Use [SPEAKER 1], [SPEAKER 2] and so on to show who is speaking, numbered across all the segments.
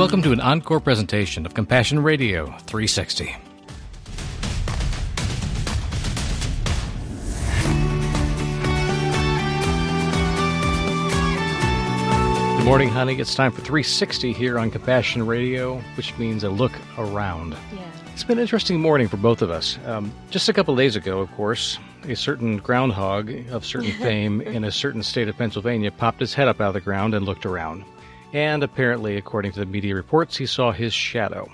[SPEAKER 1] Welcome to an encore presentation of Compassion Radio 360. Good morning, honey. It's time for 360 here on Compassion Radio, which means a look around.
[SPEAKER 2] Yeah.
[SPEAKER 1] It's been an interesting morning for both of us. Um, just a couple days ago, of course, a certain groundhog of certain fame in a certain state of Pennsylvania popped his head up out of the ground and looked around. And apparently, according to the media reports, he saw his shadow,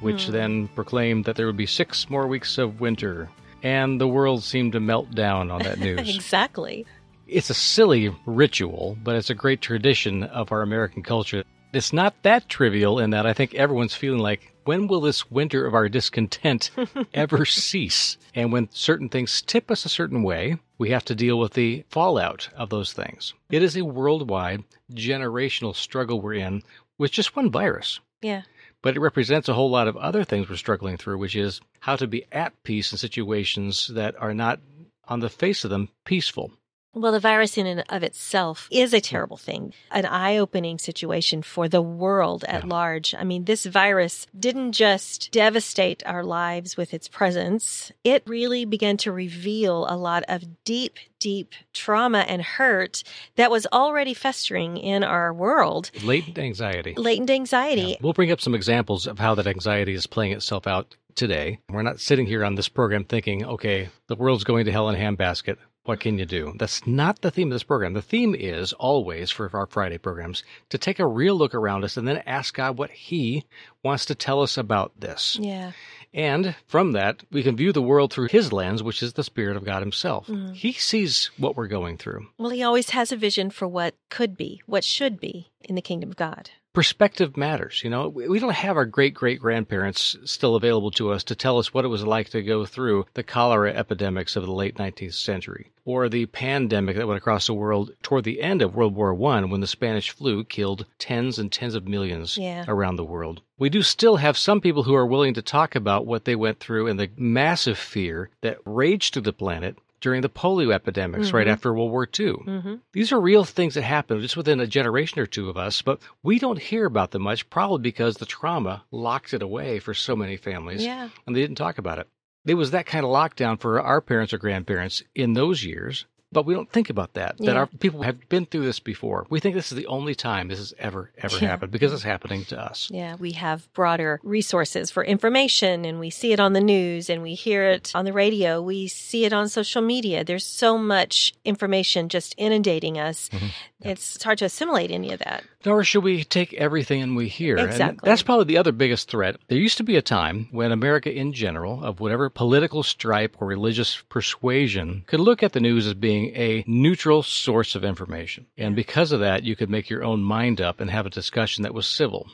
[SPEAKER 1] which hmm. then proclaimed that there would be six more weeks of winter. And the world seemed to melt down on that news.
[SPEAKER 2] Exactly.
[SPEAKER 1] It's a silly ritual, but it's a great tradition of our American culture. It's not that trivial in that I think everyone's feeling like, when will this winter of our discontent ever cease? And when certain things tip us a certain way, we have to deal with the fallout of those things. It is a worldwide, generational struggle we're in with just one virus.
[SPEAKER 2] Yeah.
[SPEAKER 1] But it represents a whole lot of other things we're struggling through, which is how to be at peace in situations that are not, on the face of them, peaceful.
[SPEAKER 2] Well, the virus in and of itself is a terrible thing, an eye opening situation for the world at
[SPEAKER 1] Yeah.
[SPEAKER 2] large. I mean, this virus didn't just devastate our lives with its presence, it really began to reveal a lot of deep, deep trauma and hurt that was already festering in our world.
[SPEAKER 1] Latent anxiety.
[SPEAKER 2] Latent anxiety.
[SPEAKER 1] Yeah. We'll bring up some examples of how that anxiety is playing itself out today. We're not sitting here on this program thinking, okay, the world's going to hell in a handbasket. What can you do? That's not the theme of this program. The theme is always for our Friday programs to take a real look around us and then ask God what He wants to tell us about this.
[SPEAKER 2] Yeah.
[SPEAKER 1] And from that, we can view the world through His lens, which is the Spirit of God Himself. Mm-hmm. He sees what we're going through.
[SPEAKER 2] Well, he always has a vision for what could be, what should be in the kingdom of God.
[SPEAKER 1] Perspective matters. You know, we don't have our great great grandparents still available to us to tell us what it was like to go through the cholera epidemics of the late 19th century or the pandemic that went across the world toward the end of World War One when the Spanish flu killed tens and tens of millions
[SPEAKER 2] Yeah.
[SPEAKER 1] around the world. We do still have some people who are willing to talk about what they went through and the massive fear that raged through the planet during the polio epidemics right after World War II.
[SPEAKER 2] hmm
[SPEAKER 1] These are real things that happened just within a generation or two of us, but we don't hear about them much, probably because the trauma locked it away for so many families
[SPEAKER 2] Yeah.
[SPEAKER 1] and they didn't talk about it. It was that kind of lockdown for our parents or grandparents in those years, but we don't think about that. That
[SPEAKER 2] Yeah.
[SPEAKER 1] our people have been through this before. We think this is the only time this has ever, ever
[SPEAKER 2] Yeah.
[SPEAKER 1] happened because it's happening to us.
[SPEAKER 2] Yeah, we have broader resources for information and we see it on the news and we hear it on the radio. We see it on social media. There's so much information just inundating us.
[SPEAKER 1] Mm-hmm.
[SPEAKER 2] It's hard to assimilate any of that.
[SPEAKER 1] Nor should we take everything in we hear. And
[SPEAKER 2] Exactly.
[SPEAKER 1] that's probably the other biggest threat. There used to be a time when America in general, of whatever political stripe or religious persuasion, could look at the news as being a neutral source of information. And because of that, you could make your own mind up and have a discussion that was civil.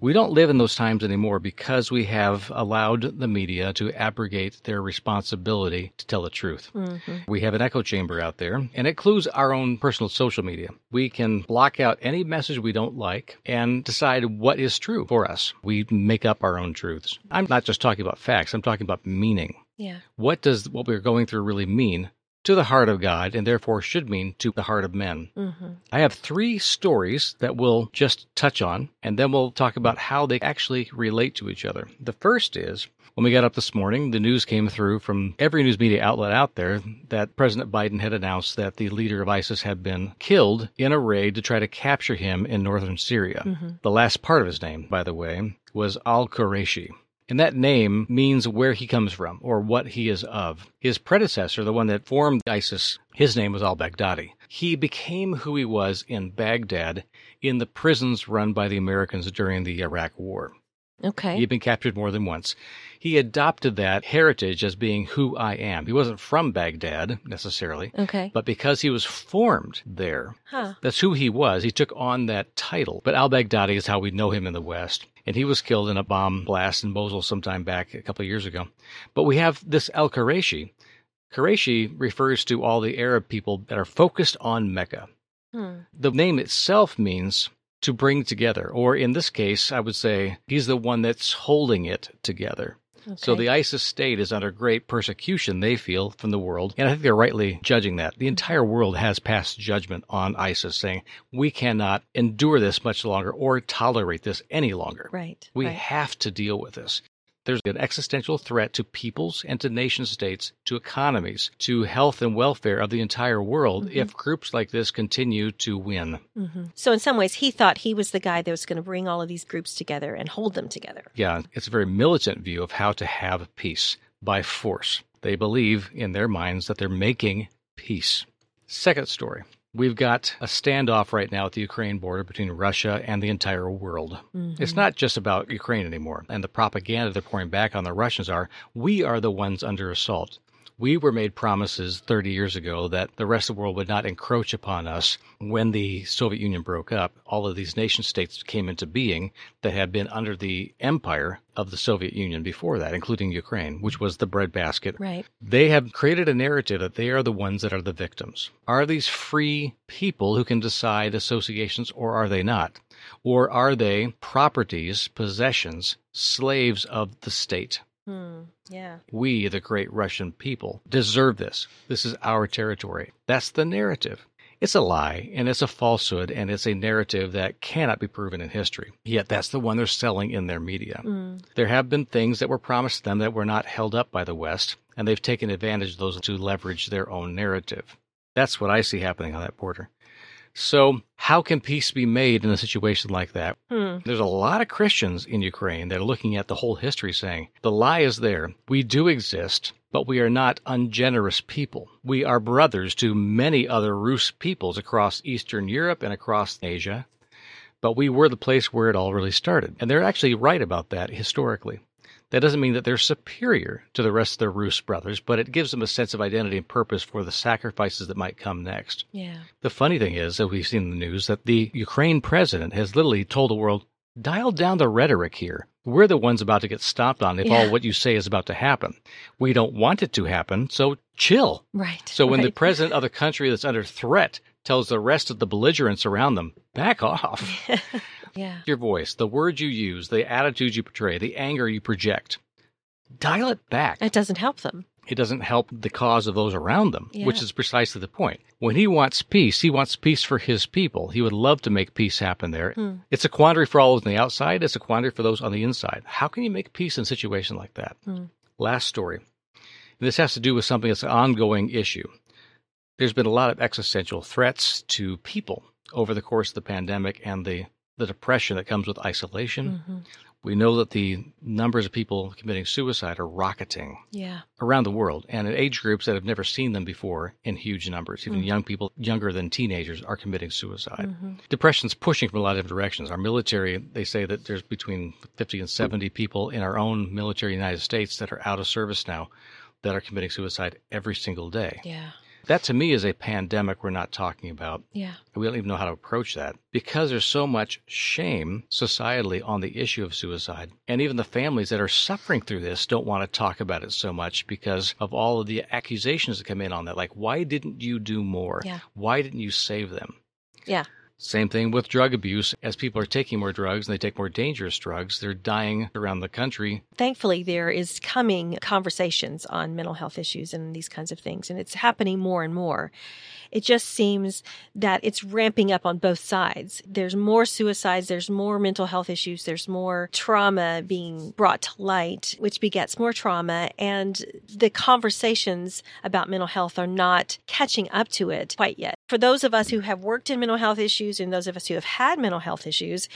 [SPEAKER 1] We don't live in those times anymore because we have allowed the media to abrogate their responsibility to tell the truth. Mm-hmm. We have an echo chamber out there, and it clues our own personal social media. We can block out any message we don't like and decide what is true for us. We make up our own truths. I'm not just talking about facts, I'm talking about meaning.
[SPEAKER 2] Yeah.
[SPEAKER 1] What does what we're going through really mean to the heart of God and therefore should mean to the heart of men?
[SPEAKER 2] hmm
[SPEAKER 1] I have three stories that we'll just touch on, and then we'll talk about how they actually relate to each other. The first is when we got up this morning, the news came through from every news media outlet out there that President Biden had announced that the leader of ISIS had been killed in a raid to try to capture him in northern Syria. The last part of his name, by the way, was Al Quraishi. And that name means where he comes from or what he is of. His predecessor, the one that formed ISIS, his name was al Baghdadi. He became who he was in Baghdad in the prisons run by the Americans during the Iraq War.
[SPEAKER 2] Okay.
[SPEAKER 1] He had been captured more than once. He adopted that heritage as being who I am. He wasn't from Baghdad necessarily,
[SPEAKER 2] Okay.
[SPEAKER 1] but because he was formed there,
[SPEAKER 2] Huh.
[SPEAKER 1] that's who he was. He took on that title. But al Baghdadi is how we know him in the West. And he was killed in a bomb blast in Mosul sometime back a couple of years ago. But we have this Al Quraishi. Quraishi refers to all the Arab people that are focused on Mecca.
[SPEAKER 2] Hmm.
[SPEAKER 1] The name itself means to bring together, or in this case, I would say he's the one that's holding it together. So the ISIS state is under great persecution, they feel, from the world. And I think they're rightly judging that. The entire world has passed judgment on ISIS, saying we cannot endure this much longer or tolerate this any longer.
[SPEAKER 2] Right.
[SPEAKER 1] We
[SPEAKER 2] right.
[SPEAKER 1] have to deal with this. There's an existential threat to peoples and to nation states, to economies, to health and welfare of the entire world
[SPEAKER 2] Mhm.
[SPEAKER 1] if groups like this continue to win.
[SPEAKER 2] hmm So, in some ways, he thought he was the guy that was going to bring all of these groups together and hold them together.
[SPEAKER 1] Yeah, it's a very militant view of how to have peace by force. They believe in their minds that they're making peace. Second story. We've got a standoff right now at the Ukraine border between Russia and the entire world.
[SPEAKER 2] Mhm.
[SPEAKER 1] It's not just about Ukraine anymore. And the propaganda they're pouring back on the Russians are we are the ones under assault. We were made promises 30 years ago that the rest of the world would not encroach upon us when the Soviet Union broke up. All of these nation states came into being that had been under the empire of the Soviet Union before that, including Ukraine, which was the breadbasket
[SPEAKER 2] Right.
[SPEAKER 1] they have created a narrative that they are the ones that are the victims. Are these free people who can decide associations or are they not? Or are they properties, possessions, slaves of the state?
[SPEAKER 2] Hmm. Yeah.
[SPEAKER 1] We, the great Russian people, deserve this. This is our territory. That's the narrative. It's a lie and it's a falsehood and it's a narrative that cannot be proven in history. Yet that's the one they're selling in their media.
[SPEAKER 2] Mm.
[SPEAKER 1] There have been things that were promised to them that were not held up by the West, and they've taken advantage of those to leverage their own narrative. That's what I see happening on that border. So, how can peace be made in a situation like that?
[SPEAKER 2] Hmm.
[SPEAKER 1] There's a lot of Christians in Ukraine that are looking at the whole history saying, the lie is there. We do exist, but we are not ungenerous people. We are brothers to many other Rus peoples across Eastern Europe and across Asia, but we were the place where it all really started. And they're actually right about that historically. That doesn't mean that they're superior to the rest of their Rus brothers, but it gives them a sense of identity and purpose for the sacrifices that might come next.
[SPEAKER 2] Yeah.
[SPEAKER 1] The funny thing is that we've seen in the news that the Ukraine president has literally told the world, dial down the rhetoric here. We're the ones about to get stopped on if
[SPEAKER 2] Yeah.
[SPEAKER 1] all what you say is about to happen. We don't want it to happen, so chill.
[SPEAKER 2] Right.
[SPEAKER 1] So when the president of the country that's under threat tells the rest of the belligerents around them, back off.
[SPEAKER 2] yeah.
[SPEAKER 1] Your voice, the words you use, the attitudes you portray, the anger you project, dial it back.
[SPEAKER 2] It doesn't help them.
[SPEAKER 1] It doesn't help the cause of those around them,
[SPEAKER 2] Yeah.
[SPEAKER 1] which is precisely the point. When he wants peace, he wants peace for his people. He would love to make peace happen there.
[SPEAKER 2] Hmm.
[SPEAKER 1] It's a quandary for all those on the outside, it's a quandary for those on the inside. How can you make peace in a situation like that?
[SPEAKER 2] Hmm.
[SPEAKER 1] Last story. This has to do with something that's an ongoing issue. There's been a lot of existential threats to people over the course of the pandemic and the, the depression that comes with isolation.
[SPEAKER 2] Mhm.
[SPEAKER 1] We know that the numbers of people committing suicide are rocketing
[SPEAKER 2] Yeah.
[SPEAKER 1] around the world and in age groups that have never seen them before in huge numbers. Even
[SPEAKER 2] Mhm.
[SPEAKER 1] young people younger than teenagers are committing suicide.
[SPEAKER 2] Mhm.
[SPEAKER 1] Depression's pushing from a lot of different directions. Our military, they say that there's between 50 and 70 people in our own military United States that are out of service now that are committing suicide every single day.
[SPEAKER 2] Yeah.
[SPEAKER 1] That to me is a pandemic we're not talking about.
[SPEAKER 2] Yeah.
[SPEAKER 1] We don't even know how to approach that because there's so much shame societally on the issue of suicide. And even the families that are suffering through this don't want to talk about it so much because of all of the accusations that come in on that. Like, why didn't you do more?
[SPEAKER 2] Yeah.
[SPEAKER 1] Why didn't you save them?
[SPEAKER 2] Yeah.
[SPEAKER 1] Same thing with drug abuse. As people are taking more drugs and they take more dangerous drugs, they're dying around the country.
[SPEAKER 2] Thankfully, there is coming conversations on mental health issues and these kinds of things, and it's happening more and more. It just seems that it's ramping up on both sides. There's more suicides, there's more mental health issues, there's more trauma being brought to light, which begets more trauma, and the conversations about mental health are not catching up to it quite yet. For those of us who have worked in mental health issues and those of us who have had mental health issues,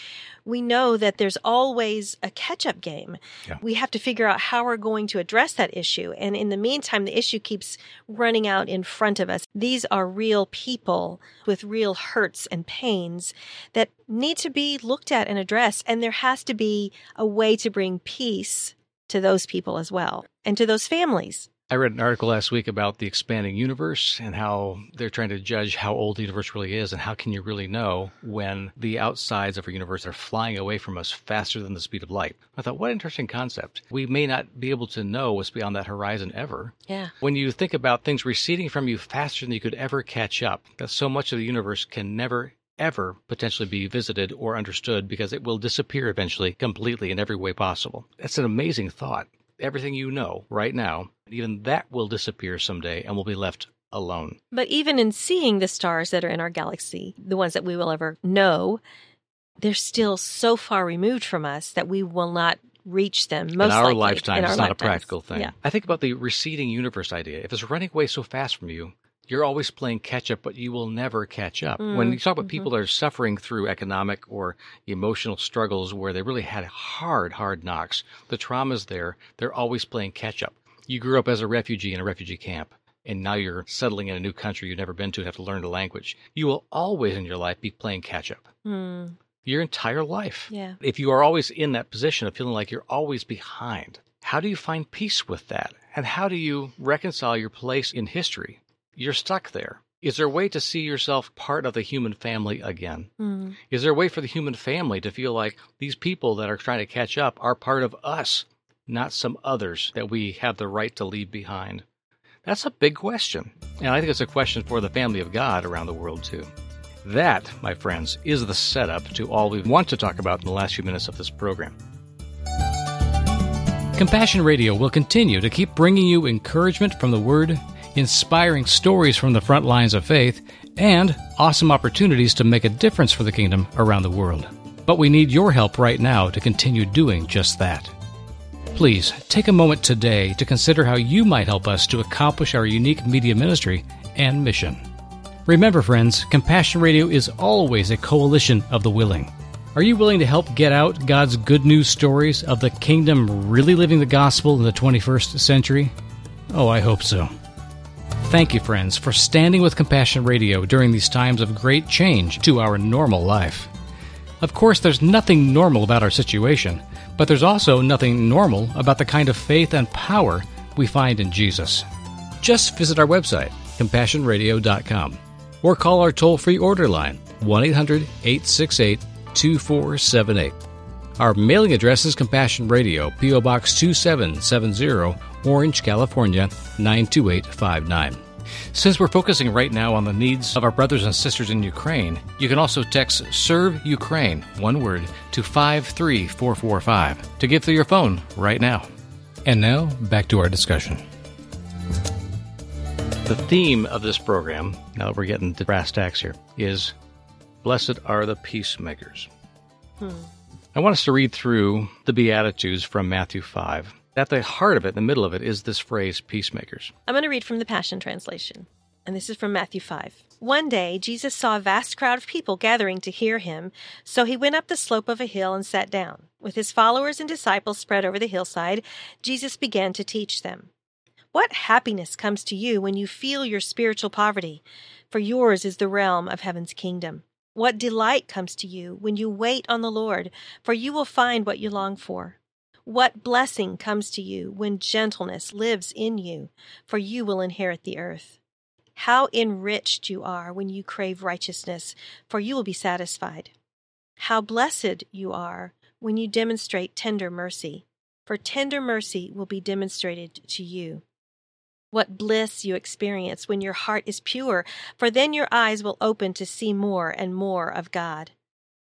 [SPEAKER 2] we know that there's always a catch up game.
[SPEAKER 1] Yeah.
[SPEAKER 2] We have to figure out how we're going to address that issue. And in the meantime, the issue keeps running out in front of us. These are real people with real hurts and pains that need to be looked at and addressed. And there has to be a way to bring peace to those people as well and to those families.
[SPEAKER 1] I read an article last week about the expanding universe and how they're trying to judge how old the universe really is and how can you really know when the outsides of our universe are flying away from us faster than the speed of light. I thought, what an interesting concept. We may not be able to know what's beyond that horizon ever.
[SPEAKER 2] Yeah.
[SPEAKER 1] When you think about things receding from you faster than you could ever catch up, that so much of the universe can never ever potentially be visited or understood because it will disappear eventually completely in every way possible. That's an amazing thought. Everything you know right now. Even that will disappear someday and we'll be left alone.
[SPEAKER 2] But even in seeing the stars that are in our galaxy, the ones that we will ever know, they're still so far removed from us that we will not reach them. Most
[SPEAKER 1] in our
[SPEAKER 2] likely,
[SPEAKER 1] lifetime,
[SPEAKER 2] in
[SPEAKER 1] it's
[SPEAKER 2] our
[SPEAKER 1] not a practical thing.
[SPEAKER 2] Yeah.
[SPEAKER 1] I think about the receding universe idea. If it's running away so fast from you, you're always playing catch up, but you will never catch up. when you talk about people that are suffering through economic or emotional struggles where they really had hard, hard knocks, the trauma's there, they're always playing catch up. You grew up as a refugee in a refugee camp. And now you're settling in a new country you've never been to and have to learn the language. You will always in your life be playing catch up.
[SPEAKER 2] Hmm.
[SPEAKER 1] Your entire life.
[SPEAKER 2] Yeah.
[SPEAKER 1] If you are always in that position of feeling like you're always behind, how do you find peace with that? And how do you reconcile your place in history? You're stuck there. Is there a way to see yourself part of the human family again?
[SPEAKER 2] Hmm.
[SPEAKER 1] Is there a way for the human family to feel like these people that are trying to catch up are part of us, not some others that we have the right to leave behind? That's a big question. And I think it's a question for the family of God around the world, too. That, my friends, is the setup to all we want to talk about in the last few minutes of this program. Compassion Radio will continue to keep bringing you encouragement from the Word, inspiring stories from the front lines of faith, and awesome opportunities to make a difference for the kingdom around the world. But we need your help right now to continue doing just that. Please take a moment today to consider how you might help us to accomplish our unique media ministry and mission. Remember, friends, Compassion Radio is always a coalition of the willing. Are you willing to help get out God's good news stories of the kingdom really living the gospel in the 21st century? Oh, I hope so. Thank you, friends, for standing with Compassion Radio during these times of great change to our normal life. Of course, there's nothing normal about our situation, but there's also nothing normal about the kind of faith and power we find in Jesus. Just visit our website, compassionradio.com, or call our toll free order line, 1 800 868 2478. Our mailing address is Compassion Radio, P.O. Box 2770, Orange, California 92859. Since we're focusing right now on the needs of our brothers and sisters in Ukraine, you can also text Serve Ukraine, one word, to 53445 to give through your phone right now. And now, back to our discussion. The theme of this program, now that we're getting to brass tacks here, is Blessed are the peacemakers. Hmm. I want us to read through the Beatitudes from Matthew 5. At the heart of it, in the middle of it, is this phrase, peacemakers.
[SPEAKER 2] I'm going to read from the Passion Translation, and this is from Matthew 5. One day, Jesus saw a vast crowd of people gathering to hear him, so he went up the slope of a hill and sat down. With his followers and disciples spread over the hillside, Jesus began to teach them. What happiness comes to you when you feel your spiritual poverty, for yours is the realm of heaven's kingdom. What delight comes to you when you wait on the Lord, for you will find what you long for. What blessing comes to you when gentleness lives in you, for you will inherit the earth. How enriched you are when you crave righteousness, for you will be satisfied. How blessed you are when you demonstrate tender mercy, for tender mercy will be demonstrated to you. What bliss you experience when your heart is pure, for then your eyes will open to see more and more of God.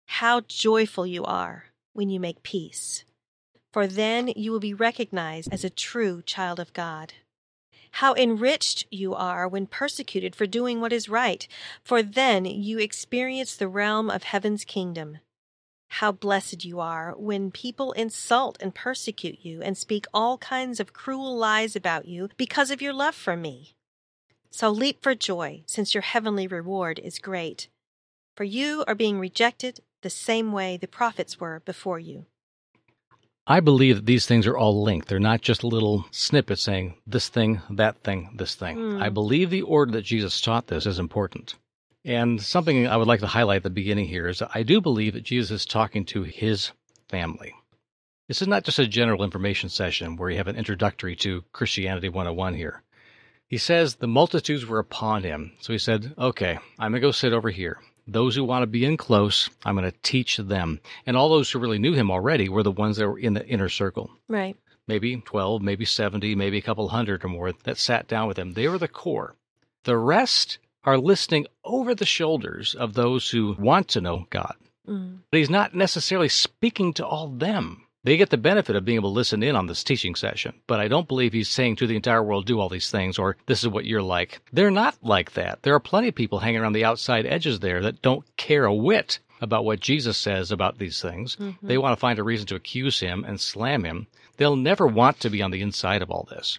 [SPEAKER 2] How joyful you are when you make peace, for then you will be recognized as a true child of God. How enriched you are when persecuted for doing what is right, for then you experience the realm of heaven's kingdom. How blessed you are when people insult and persecute you and speak all kinds of cruel lies about you because of your love for me. So leap for joy, since your heavenly reward is great. For you are being rejected the same way the prophets were before you.
[SPEAKER 1] I believe that these things are all linked. They're not just little snippets saying this thing, that thing, this thing.
[SPEAKER 2] Hmm.
[SPEAKER 1] I believe the order that Jesus taught this is important. And something I would like to highlight at the beginning here is that I do believe that Jesus is talking to his family. This is not just a general information session where you have an introductory to Christianity 101 here. He says the multitudes were upon him. So he said, Okay, I'm going to go sit over here. Those who want to be in close, I'm going to teach them. And all those who really knew him already were the ones that were in the inner circle.
[SPEAKER 2] Right.
[SPEAKER 1] Maybe 12, maybe 70, maybe a couple hundred or more that sat down with him. They were the core. The rest are listening over the shoulders of those who want to know God.
[SPEAKER 2] Mm.
[SPEAKER 1] But he's not necessarily speaking to all them. They get the benefit of being able to listen in on this teaching session, but I don't believe he's saying to the entire world, do all these things, or this is what you're like. They're not like that. There are plenty of people hanging around the outside edges there that don't care a whit about what Jesus says about these things. Mm-hmm. They want to find a reason to accuse him and slam him. They'll never want to be on the inside of all this.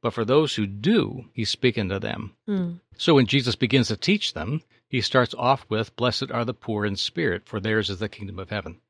[SPEAKER 1] But for those who do, he's speaking to them. Mm. So when Jesus begins to teach them, he starts off with, Blessed are the poor in spirit, for theirs is the kingdom of heaven.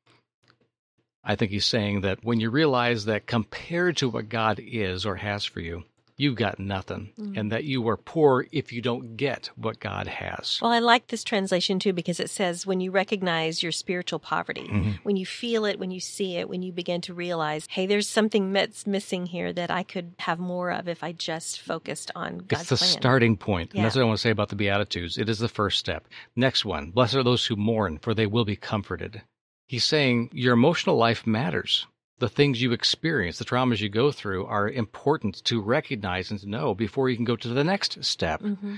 [SPEAKER 1] I think he's saying that when you realize that compared to what God is or has for you, you've got nothing, mm-hmm. and that you are poor if you don't get what God has.
[SPEAKER 2] Well, I like this translation too because it says when you recognize your spiritual poverty, mm-hmm. when you feel it, when you see it, when you begin to realize, hey, there's something that's missing here that I could have more of if I just focused on God's
[SPEAKER 1] It's the
[SPEAKER 2] plan.
[SPEAKER 1] starting point. Yeah. And that's what I want to say about the Beatitudes. It is the first step. Next one Blessed are those who mourn, for they will be comforted. He's saying your emotional life matters. The things you experience, the traumas you go through are important to recognize and to know before you can go to the next step. Mm-hmm.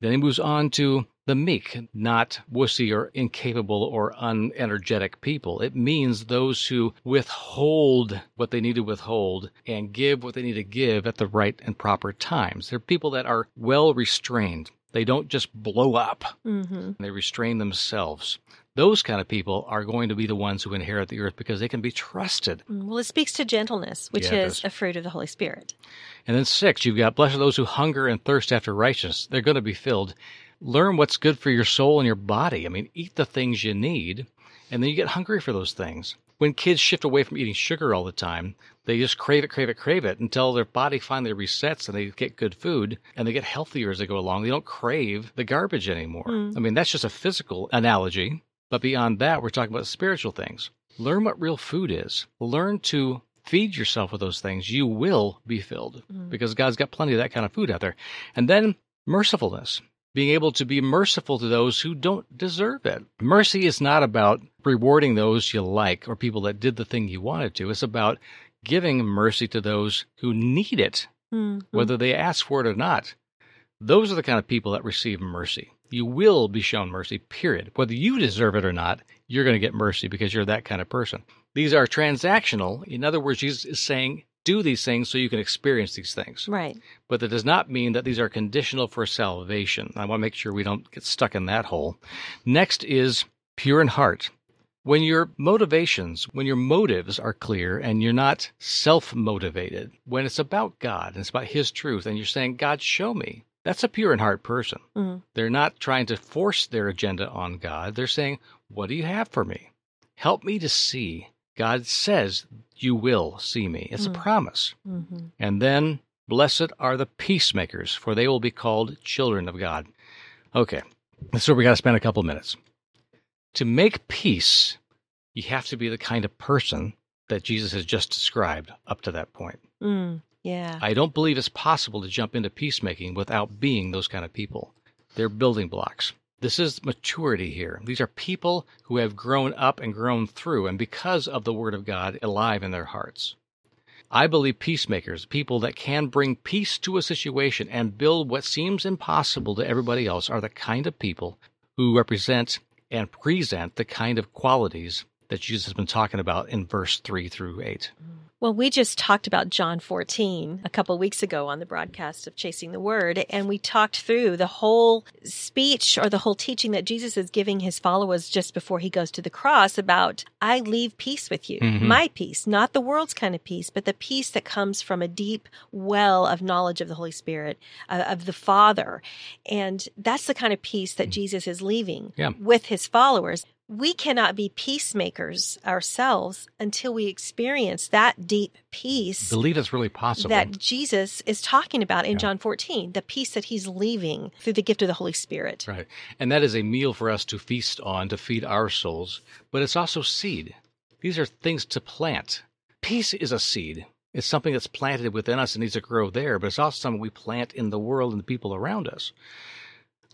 [SPEAKER 1] Then he moves on to the meek, not wussy or incapable or unenergetic people. It means those who withhold what they need to withhold and give what they need to give at the right and proper times. They're people that are well restrained. They don't just blow up. Mm-hmm. They restrain themselves. Those kind of people are going to be the ones who inherit the earth because they can be trusted.
[SPEAKER 2] Mm, well, it speaks to gentleness, which yeah, is a fruit of the Holy Spirit.
[SPEAKER 1] And then six, you've got blessed are those who hunger and thirst after righteousness. They're going to be filled. Learn what's good for your soul and your body. I mean, eat the things you need, and then you get hungry for those things. When kids shift away from eating sugar all the time, they just crave it, crave it, crave it until their body finally resets and they get good food and they get healthier as they go along. They don't crave the garbage anymore. Mm. I mean, that's just a physical analogy. But beyond that, we're talking about spiritual things. Learn what real food is. Learn to feed yourself with those things. You will be filled mm. because God's got plenty of that kind of food out there. And then mercifulness, being able to be merciful to those who don't deserve it. Mercy is not about rewarding those you like or people that did the thing you wanted to. It's about giving mercy to those who need it, mm-hmm. whether they ask for it or not. Those are the kind of people that receive mercy. You will be shown mercy, period. Whether you deserve it or not, you're going to get mercy because you're that kind of person. These are transactional. In other words, Jesus is saying, do these things so you can experience these things.
[SPEAKER 2] Right.
[SPEAKER 1] But that does not mean that these are conditional for salvation. I want to make sure we don't get stuck in that hole. Next is pure in heart. When your motivations, when your motives are clear and you're not self motivated, when it's about God and it's about His truth, and you're saying, God, show me, that's a pure in heart person. Mm-hmm. They're not trying to force their agenda on God. They're saying, What do you have for me? Help me to see. God says, You will see me. It's mm-hmm. a promise. Mm-hmm. And then, Blessed are the peacemakers, for they will be called children of God. Okay, that's where we got to spend a couple minutes. To make peace, you have to be the kind of person that Jesus has just described up to that point.
[SPEAKER 2] Mm. Yeah.
[SPEAKER 1] I don't believe it's possible to jump into peacemaking without being those kind of people. They're building blocks. This is maturity here. These are people who have grown up and grown through, and because of the Word of God alive in their hearts. I believe peacemakers, people that can bring peace to a situation and build what seems impossible to everybody else, are the kind of people who represent and present the kind of qualities that Jesus has been talking about in verse 3 through 8. Mm.
[SPEAKER 2] Well, we just talked about John 14 a couple weeks ago on the broadcast of Chasing the Word, and we talked through the whole speech or the whole teaching that Jesus is giving his followers just before he goes to the cross about, I leave peace with you. Mm-hmm. My peace, not the world's kind of peace, but the peace that comes from a deep well of knowledge of the Holy Spirit, uh, of the Father. And that's the kind of peace that mm. Jesus is leaving yeah. with his followers we cannot be peacemakers ourselves until we experience that deep peace.
[SPEAKER 1] Believe it's really possible.
[SPEAKER 2] That Jesus is talking about in yeah. John 14, the peace that he's leaving through the gift of the Holy Spirit.
[SPEAKER 1] Right. And that is a meal for us to feast on, to feed our souls, but it's also seed. These are things to plant. Peace is a seed. It's something that's planted within us and needs to grow there, but it's also something we plant in the world and the people around us.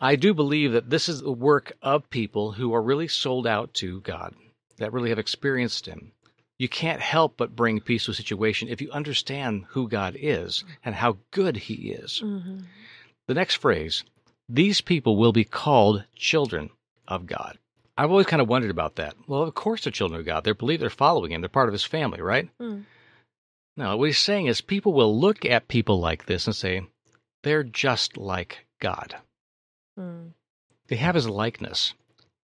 [SPEAKER 1] I do believe that this is the work of people who are really sold out to God, that really have experienced Him. You can't help but bring peace to a situation if you understand who God is and how good He is. Mm-hmm. The next phrase these people will be called children of God. I've always kind of wondered about that. Well, of course they're children of God. They believe they're following him. They're part of his family, right?
[SPEAKER 2] Mm.
[SPEAKER 1] No, what he's saying is people will look at people like this and say, they're just like God.
[SPEAKER 2] Mm.
[SPEAKER 1] They have his likeness.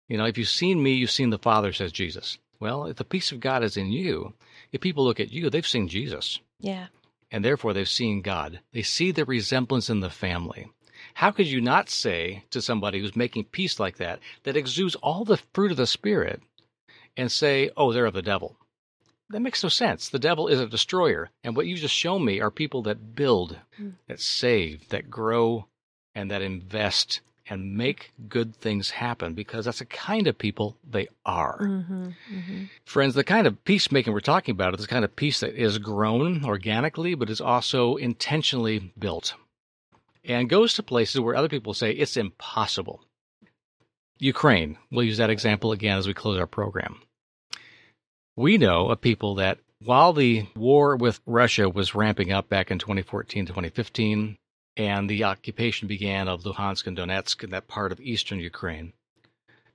[SPEAKER 1] You know, if you've seen me, you've seen the Father, says Jesus. Well, if the peace of God is in you, if people look at you, they've seen Jesus.
[SPEAKER 2] Yeah.
[SPEAKER 1] And therefore they've seen God. They see the resemblance in the family. How could you not say to somebody who's making peace like that, that exudes all the fruit of the Spirit, and say, oh, they're of the devil? That makes no sense. The devil is a destroyer. And what you just shown me are people that build,
[SPEAKER 2] Mm.
[SPEAKER 1] that save, that grow, and that invest and make good things happen because that's the kind of people they are.
[SPEAKER 2] Mm-hmm. Mm-hmm.
[SPEAKER 1] Friends, the kind of peacemaking we're talking about is the kind of peace that is grown organically, but is also intentionally built and goes to places where other people say it's impossible. Ukraine, we'll use that example again as we close our program. We know of people that while the war with Russia was ramping up back in 2014 2015, and the occupation began of Luhansk and Donetsk and that part of eastern Ukraine,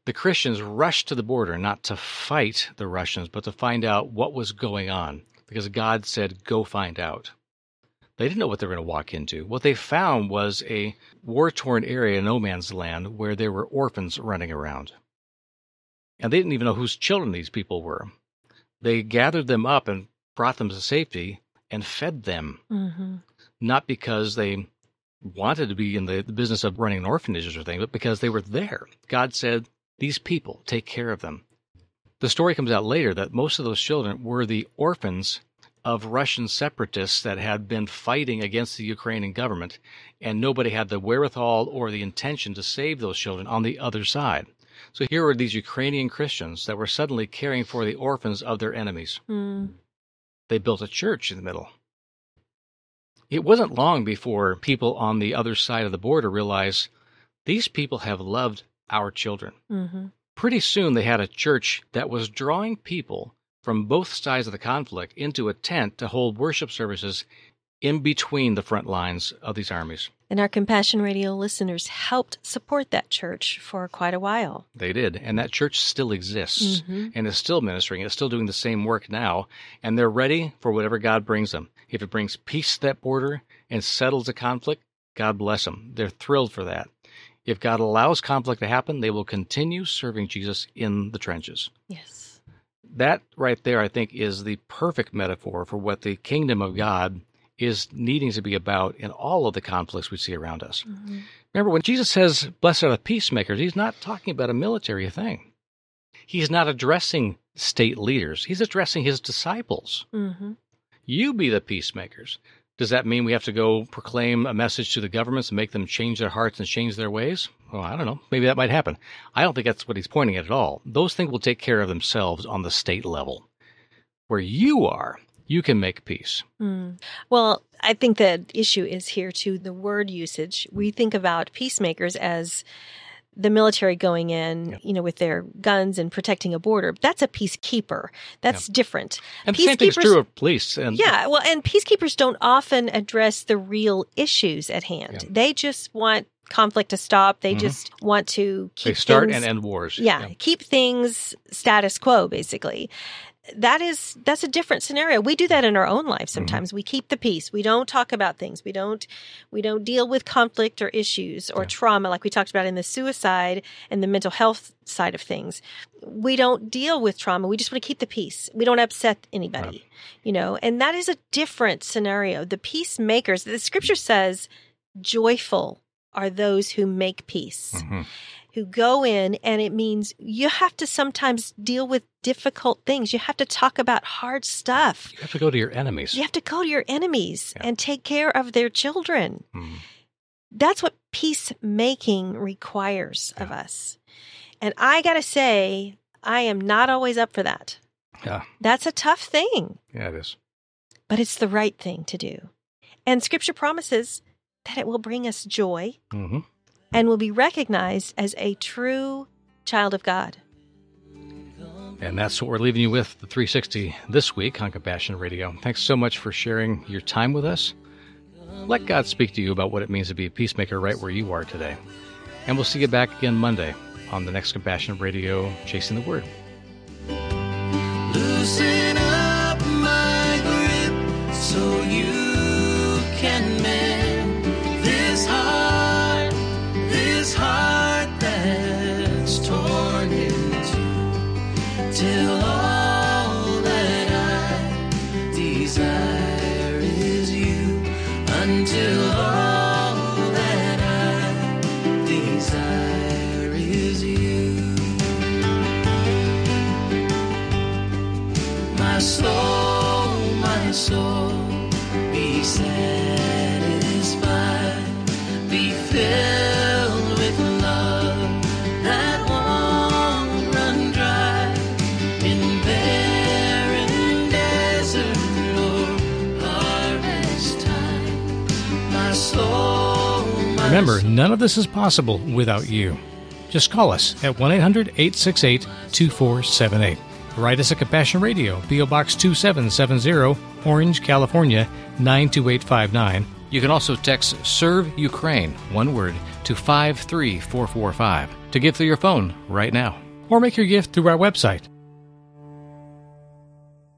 [SPEAKER 1] the Christians rushed to the border not to fight the Russians, but to find out what was going on, because God said, Go find out. They didn't know what they were going to walk into. What they found was a war torn area, no man's land, where there were orphans running around. And they didn't even know whose children these people were. They gathered them up and brought them to safety and fed them,
[SPEAKER 2] Mm-hmm.
[SPEAKER 1] not because they wanted to be in the, the business of running an orphanage or something, but because they were there. God said, These people, take care of them. The story comes out later that most of those children were the orphans of Russian separatists that had been fighting against the Ukrainian government, and nobody had the wherewithal or the intention to save those children on the other side. So here were these Ukrainian Christians that were suddenly caring for the orphans of their enemies.
[SPEAKER 2] Mm.
[SPEAKER 1] They built a church in the middle. It wasn't long before people on the other side of the border realized these people have loved our children.
[SPEAKER 2] Mm-hmm.
[SPEAKER 1] Pretty soon they had a church that was drawing people from both sides of the conflict into a tent to hold worship services in between the front lines of these armies.
[SPEAKER 2] And our Compassion Radio listeners helped support that church for quite a while.
[SPEAKER 1] They did, and that church still exists
[SPEAKER 2] Mhm.
[SPEAKER 1] and is still ministering. It's still doing the same work now, and they're ready for whatever God brings them. If it brings peace to that border and settles a conflict, God bless them. They're thrilled for that. If God allows conflict to happen, they will continue serving Jesus in the trenches.
[SPEAKER 2] Yes.
[SPEAKER 1] That right there, I think, is the perfect metaphor for what the kingdom of God is needing to be about in all of the conflicts we see around us.
[SPEAKER 2] Mhm.
[SPEAKER 1] Remember, when Jesus says, Blessed are the peacemakers, he's not talking about a military thing. He's not addressing state leaders, he's addressing his disciples.
[SPEAKER 2] Mhm.
[SPEAKER 1] You be the peacemakers. Does that mean we have to go proclaim a message to the governments and make them change their hearts and change their ways? Well, I don't know. Maybe that might happen. I don't think that's what he's pointing at at all. Those things will take care of themselves on the state level. Where you are, you can make peace.
[SPEAKER 2] Mm. Well, I think the issue is here too the word usage. We think about peacemakers as the military going in,
[SPEAKER 1] Yeah.
[SPEAKER 2] you know, with their guns and protecting a border. That's a peacekeeper. That's different.
[SPEAKER 1] And the same thing's
[SPEAKER 2] Peacekeepers-
[SPEAKER 1] true of police. And
[SPEAKER 2] Yeah, well, and peacekeepers don't often address the real issues at hand.
[SPEAKER 1] Yeah.
[SPEAKER 2] They just want conflict to stop. They
[SPEAKER 1] Mhm.
[SPEAKER 2] just want to keep
[SPEAKER 1] they start
[SPEAKER 2] things,
[SPEAKER 1] and end wars.
[SPEAKER 2] yeah, keep things status quo basically. That is that's a different scenario. We do that in our own
[SPEAKER 1] Mm-hmm.
[SPEAKER 2] life sometimes. We keep the peace. We don't talk about things. We don't we don't deal with conflict or issues or
[SPEAKER 1] Yeah.
[SPEAKER 2] trauma like we talked about in the suicide and the mental health side of things. We don't deal with trauma. We just want to keep the peace. We don't upset anybody. You know, and that is a different scenario. The peacemakers, the scripture says, joyful are those who make peace
[SPEAKER 1] Mhm.
[SPEAKER 2] Who go in and it means you have to sometimes deal with difficult things. You have to talk about hard stuff.
[SPEAKER 1] You have to go to your enemies.
[SPEAKER 2] You have to go to your enemies
[SPEAKER 1] Yeah.
[SPEAKER 2] and take care of their children.
[SPEAKER 1] Mhm.
[SPEAKER 2] That's what peacemaking requires of us. And I got to say, I am not always up for that.
[SPEAKER 1] Yeah.
[SPEAKER 2] That's a tough thing,
[SPEAKER 1] Yeah, it is.
[SPEAKER 2] but it's the right thing to do. And scripture promises that it will bring us joy
[SPEAKER 1] hmm
[SPEAKER 2] and will be recognized as a true child of God.
[SPEAKER 1] And that's what we're leaving you with the 360 this week on Compassion Radio. Thanks so much for sharing your time with us. Let God speak to you about what it means to be a peacemaker right where you are today. And we'll see you back again Monday. on the next Compassion Radio Chasing the Word.
[SPEAKER 3] Loosen My soul, my soul, be satisfied, be filled with love that won't run dry in barren desert or harvest time. My soul, my
[SPEAKER 1] Remember, none of this is possible without you. Just call us at 1 800 868 2478. Write us at Compassion Radio, P.O. Box 2770, Orange, California 92859. You can also text Serve Ukraine, one word, to 53445 to give through your phone right now. Or make your gift through our website,